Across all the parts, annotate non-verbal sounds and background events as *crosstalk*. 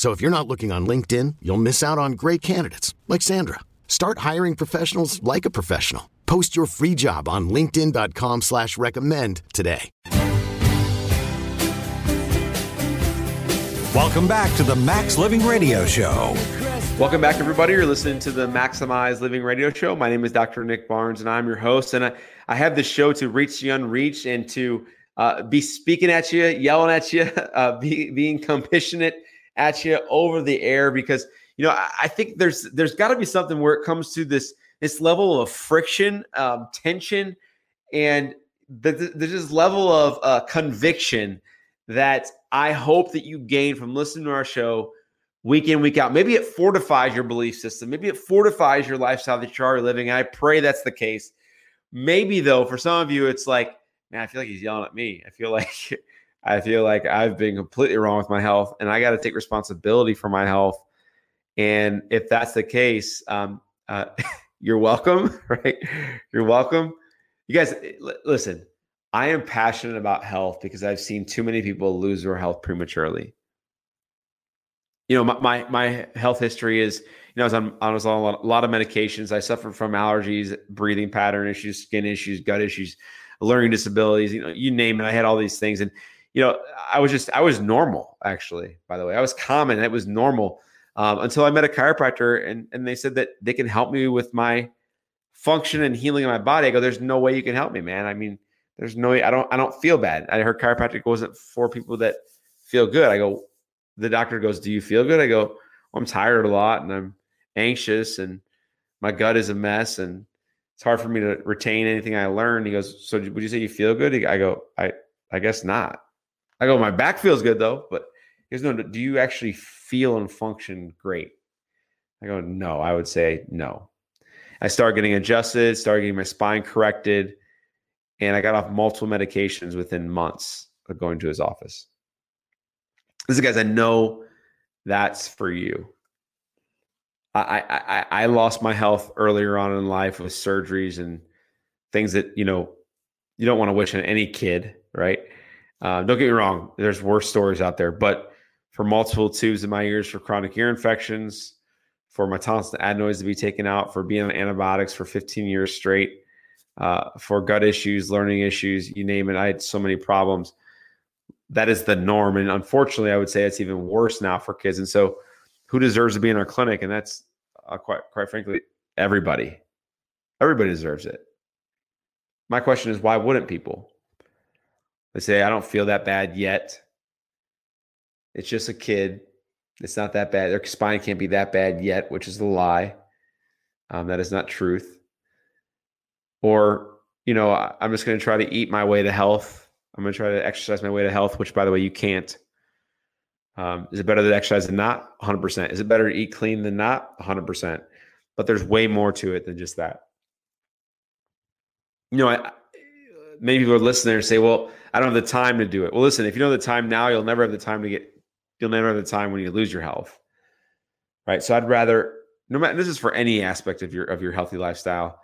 So if you're not looking on LinkedIn, you'll miss out on great candidates like Sandra. Start hiring professionals like a professional. Post your free job on LinkedIn.com slash recommend today. Welcome back to the Max Living Radio Show. Welcome back, everybody. You're listening to the Maximize Living Radio Show. My name is Dr. Nick Barnes, and I'm your host. And I, I have this show to reach the unreached and to uh, be speaking at you, yelling at you, *laughs* uh, be, being compassionate at you over the air because you know I, I think there's there's got to be something where it comes to this this level of friction, um, tension, and the, the, there's this level of uh, conviction that I hope that you gain from listening to our show week in week out. Maybe it fortifies your belief system. Maybe it fortifies your lifestyle that you're already living. I pray that's the case. Maybe though, for some of you, it's like, man, I feel like he's yelling at me. I feel *laughs* like I feel like I've been completely wrong with my health and I got to take responsibility for my health. And if that's the case, um, uh, *laughs* you're welcome, *laughs* right? You're welcome. You guys, l- listen, I am passionate about health because I've seen too many people lose their health prematurely. You know, my, my, my health history is, you know, I was on, I was on a lot, a lot of medications. I suffered from allergies, breathing pattern issues, skin issues, gut issues, learning disabilities, you know, you name it. I had all these things. And you know, I was just I was normal actually. By the way, I was common. It was normal um, until I met a chiropractor, and and they said that they can help me with my function and healing of my body. I go, there's no way you can help me, man. I mean, there's no. I don't I don't feel bad. I heard chiropractic wasn't for people that feel good. I go, the doctor goes, do you feel good? I go, well, I'm tired a lot and I'm anxious and my gut is a mess and it's hard for me to retain anything I learned. He goes, so would you say you feel good? I go, I I guess not. I go, my back feels good though, but here's no, do you actually feel and function great? I go, no, I would say no. I started getting adjusted, started getting my spine corrected, and I got off multiple medications within months of going to his office. Listen, guys, I know that's for you. I, I I lost my health earlier on in life with surgeries and things that you know you don't want to wish on any kid, right? Uh, don't get me wrong, there's worse stories out there, but for multiple tubes in my ears for chronic ear infections, for my tonsils and adenoids to be taken out, for being on antibiotics for 15 years straight, uh, for gut issues, learning issues, you name it. I had so many problems. That is the norm. And unfortunately, I would say it's even worse now for kids. And so, who deserves to be in our clinic? And that's uh, quite, quite frankly, everybody. Everybody deserves it. My question is, why wouldn't people? They say, I don't feel that bad yet. It's just a kid. It's not that bad. Their spine can't be that bad yet, which is a lie. Um, that is not truth. Or, you know, I'm just going to try to eat my way to health. I'm going to try to exercise my way to health, which, by the way, you can't. Um, is it better to exercise than not? 100%. Is it better to eat clean than not? 100%. But there's way more to it than just that. You know, I, many people are listening and say, well, I don't have the time to do it. Well, listen, if you have the time now, you'll never have the time to get, you'll never have the time when you lose your health. Right. So I'd rather, no matter, this is for any aspect of your, of your healthy lifestyle.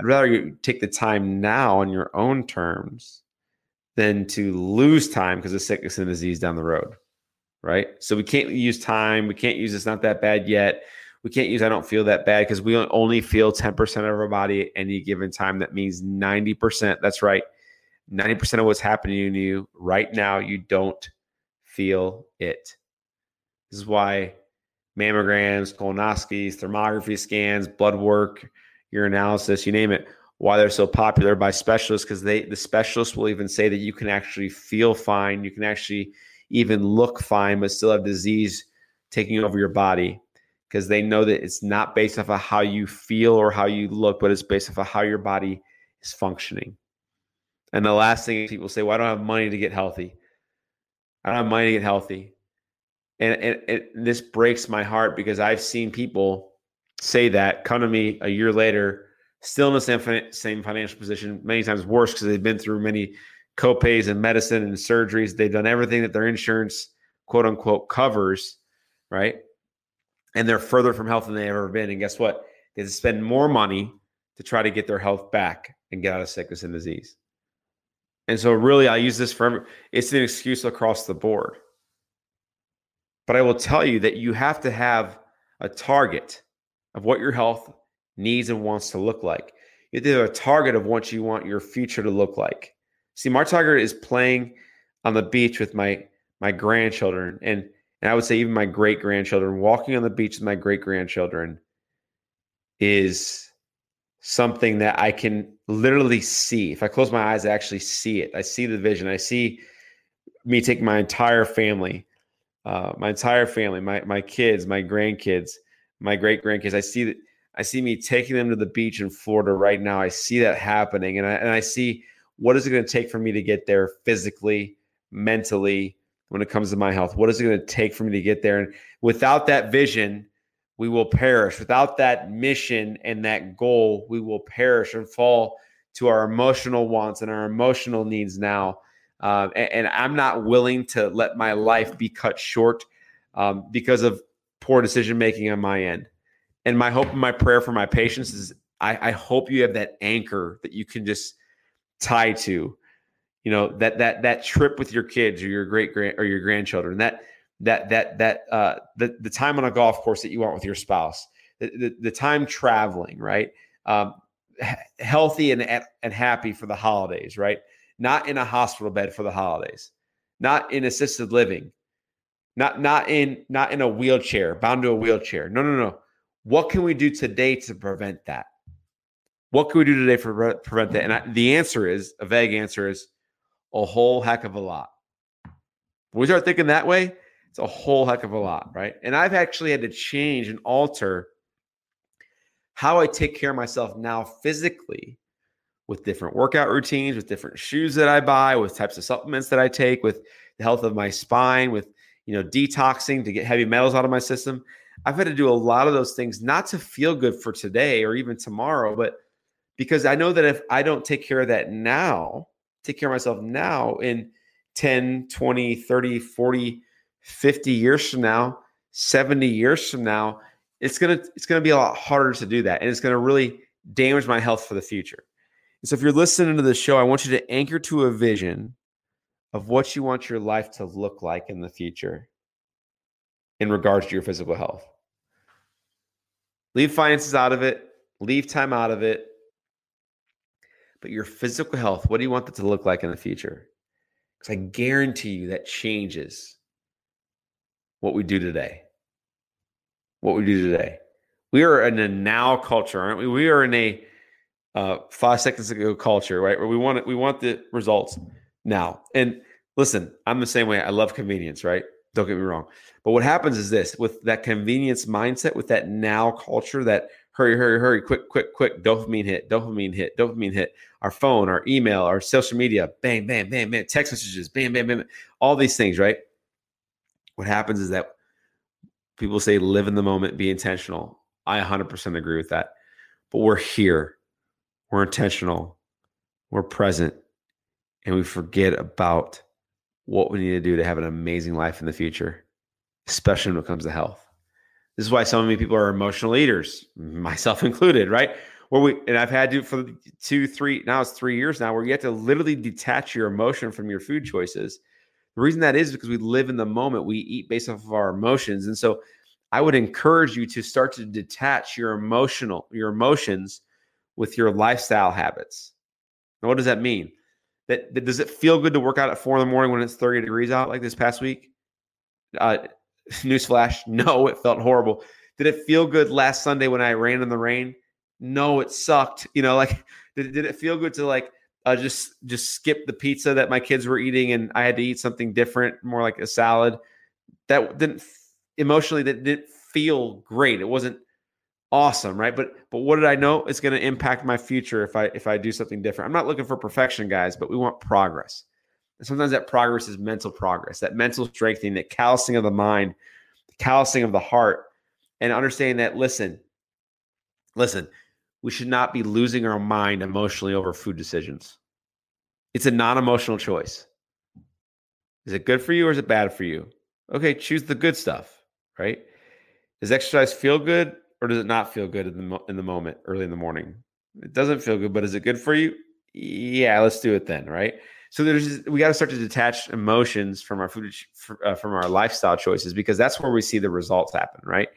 I'd rather you take the time now on your own terms than to lose time because of sickness and disease down the road. Right. So we can't use time. We can't use it's not that bad yet. We can't use I don't feel that bad because we only feel 10% of our body at any given time. That means 90%. That's right. 90% of what's happening to you right now, you don't feel it. This is why mammograms, colonoscopies, thermography scans, blood work, urinalysis, you name it, why they're so popular by specialists because they the specialists will even say that you can actually feel fine, you can actually even look fine, but still have disease taking over your body because they know that it's not based off of how you feel or how you look, but it's based off of how your body is functioning. And the last thing people say, well, I don't have money to get healthy. I don't have money to get healthy. And, and, and this breaks my heart because I've seen people say that come to me a year later, still in the same, same financial position, many times worse because they've been through many copays and medicine and surgeries. They've done everything that their insurance, quote unquote, covers, right? And they're further from health than they've ever been. And guess what? They spend more money to try to get their health back and get out of sickness and disease. And so, really, I use this for it's an excuse across the board. But I will tell you that you have to have a target of what your health needs and wants to look like. You have to have a target of what you want your future to look like. See, my target is playing on the beach with my my grandchildren and and I would say even my great grandchildren, walking on the beach with my great grandchildren is something that I can literally see. If I close my eyes, I actually see it. I see the vision. I see me take my entire family, uh, my entire family, my my kids, my grandkids, my great grandkids. I see that I see me taking them to the beach in Florida right now. I see that happening, and I and I see what is it going to take for me to get there physically, mentally, when it comes to my health. What is it going to take for me to get there? And without that vision, we will perish. Without that mission and that goal, we will perish and fall to our emotional wants and our emotional needs now. Uh, and, and, I'm not willing to let my life be cut short um, because of poor decision making on my end. And my hope and my prayer for my patients is I, I hope you have that anchor that you can just tie to. You know that that that trip with your kids or your great grand or your grandchildren. That that that that uh, the the time on a golf course that you want with your spouse. The the, the time traveling, right? Um, healthy and and happy for the holidays, right? Not in a hospital bed for the holidays, not in assisted living, not not in not in a wheelchair, bound to a wheelchair. No, no, no. What can we do today to prevent that? What can we do today for prevent that? And I, the answer is a vague answer is a whole heck of a lot. When we start thinking that way, it's a whole heck of a lot, right? And I've actually had to change and alter how I take care of myself now physically with different workout routines, with different shoes that I buy, with types of supplements that I take, with the health of my spine, with you know detoxing to get heavy metals out of my system. I've had to do a lot of those things not to feel good for today or even tomorrow, but because I know that if I don't take care of that now, take care of myself now in 10, 20, 30, 40, 50 years from now, 70 years from now, it's going to it's to be a lot harder to do that and it's going to really damage my health for the future. And so if you're listening to the show, I want you to anchor to a vision of what you want your life to look like in the future in regards to your physical health. Leave finances out of it, leave time out of it, but your physical health, what do you want that to look like in the future? Because I guarantee you that changes what we do today. What we do today. We are in a now culture, aren't we? We are in a uh, five seconds ago culture, right? Where we want it, we want the results now. And listen, I'm the same way. I love convenience, right? Don't get me wrong. But what happens is this with that convenience mindset, with that now culture, that hurry, hurry, hurry, quick, quick, quick, dopamine hit, dopamine hit, dopamine hit, our phone, our email, our social media, bang, bang, bang, bang, text messages, bam, bam, bam, all these things, right? What happens is that people say live in the moment, be intentional. I 100% agree with that. But we're here, we're intentional, we're present, and we forget about what we need to do to have an amazing life in the future, especially when it comes to health. This is why so many people are emotional eaters, *laughs* myself included, right? Where we and I've had to for two, three, now it's three years now, where you have to literally detach your emotion from your food choices. The reason that is because we live in the moment, we eat based off of our emotions. And so I would encourage you to start to detach your emotional, your emotions with your lifestyle habits. Now, what does that mean? That, that does it feel good to work out at four in the morning when it's 30 degrees out like this past week? Uh, *laughs* Newsflash, *laughs* no, it felt horrible. Did it feel good last Sunday when I ran in the rain? No, it sucked. You know, like *laughs* did, did it feel good to like uh, just just skip the pizza that my kids were eating and I had to eat something different, more like a salad? That didn't emotionally that didn't feel great. It wasn't awesome, right? But but what did I know? It's going to impact my future if I if I do something different. I'm not looking for perfection, guys, but we want progress. And sometimes that progress is mental progress, that mental strengthening, that callousing of the mind, the callousing of the heart, and understanding that listen, listen, we should not be losing our mind emotionally over food decisions. It's a non-emotional choice. Is it good for you or is it bad for you? Okay, choose the good stuff, right? Does exercise feel good or does it not feel good in the in the moment early in the morning? It doesn't feel good, but is it good for you? Yeah, let's do it then, right? So there's we got to start to detach emotions from our food uh, from our lifestyle choices because that's where we see the results happen, right?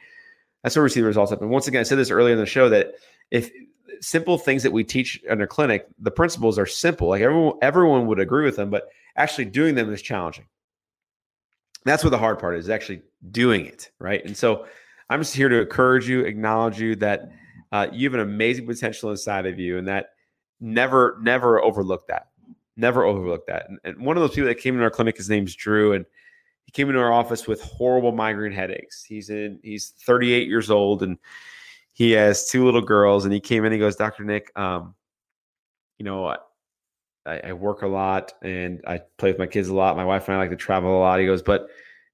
That's where we see the results happen. Once again, I said this earlier in the show that if simple things that we teach in our clinic, the principles are simple. Like everyone everyone would agree with them, but actually doing them is challenging. That's what the hard part is, actually doing it, right? And so I'm just here to encourage you, acknowledge you that uh, you have an amazing potential inside of you, and that never, never overlook that. Never overlook that. And, and one of those people that came in our clinic, his name's Drew, and he came into our office with horrible migraine headaches. He's in, he's 38 years old, and he has two little girls. And he came in, he goes, Doctor Nick, um, you know, I, I work a lot and I play with my kids a lot. My wife and I like to travel a lot. He goes, but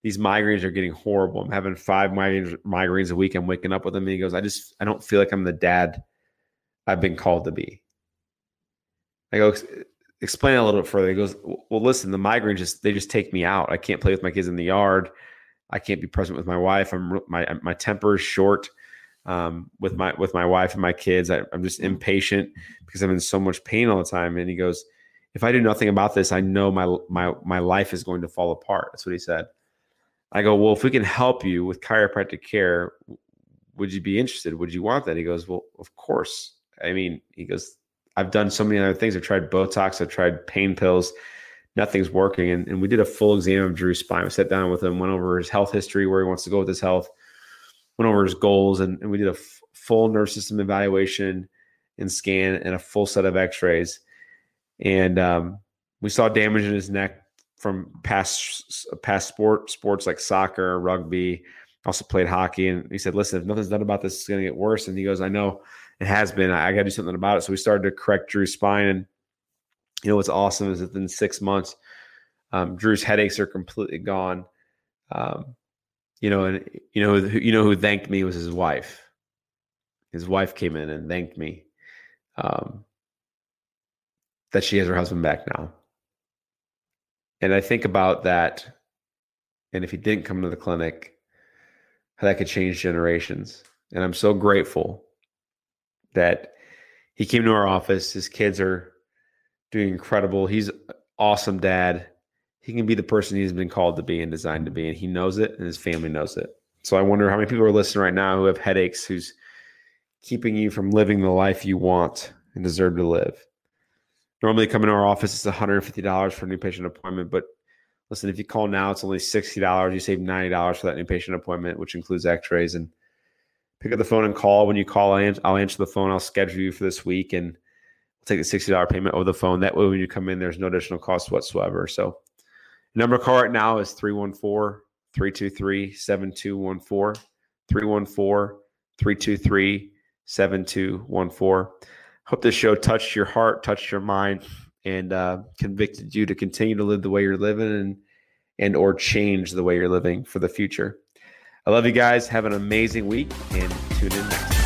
these migraines are getting horrible. I'm having five migraines, migraines a week. I'm waking up with them. And he goes, I just, I don't feel like I'm the dad I've been called to be. I go, explain a little bit further. He goes, well, listen, the migraines just, they just take me out. I can't play with my kids in the yard. I can't be present with my wife. I'm my, my temper is short. Um, with my with my wife and my kids. I, am just impatient because I'm in so much pain all the time. And he goes, "If I do nothing about this, I know my my my life is going to fall apart." That's what he said. I go, well, if we can help you with chiropractic care, would you be interested? Would you want that? He goes, well, of course. I mean, he goes, I've done so many other things. I've tried Botox, I've tried pain pills, nothing's working. And, and we did a full exam of Drew's spine. We sat down with him, went over his health history, where he wants to go with his health, went over his goals, and, and we did a f- full nerve system evaluation and scan and a full set of x-rays. And um, we saw damage in his neck from past past sport sports like soccer, rugby. Also played hockey, and he said, "Listen, if nothing's done about this, it's going to get worse." And he goes, "I know it has been. I, I got to do something about it." So we started to correct Drew's spine, and you know what's awesome is within six months, um, Drew's headaches are completely gone. Um, you know, and you know, who, you know who thanked me was his wife. His wife came in and thanked me um, that she has her husband back now. And I think about that. And if he didn't come to the clinic, how that could change generations. And I'm so grateful that he came to our office. His kids are doing incredible. He's awesome dad. He can be the person he's been called to be and designed to be. And he knows it and his family knows it. So I wonder how many people are listening right now who have headaches, who's keeping you from living the life you want and deserve to live. Normally, come into our office, it's $150 for a new patient appointment. But listen, if you call now, it's only $60. You save $90 for that new patient appointment, which includes x rays. And pick up the phone and call. When you call, I'll answer the phone. I'll schedule you for this week and take the $60 payment over the phone. That way, when you come in, there's no additional cost whatsoever. So, number call right now is 314 323 7214. 314 323 7214. Hope this show touched your heart, touched your mind, and uh, convicted you to continue to live the way you're living and and or change the way you're living for the future. I love you guys. Have an amazing week and tune in next.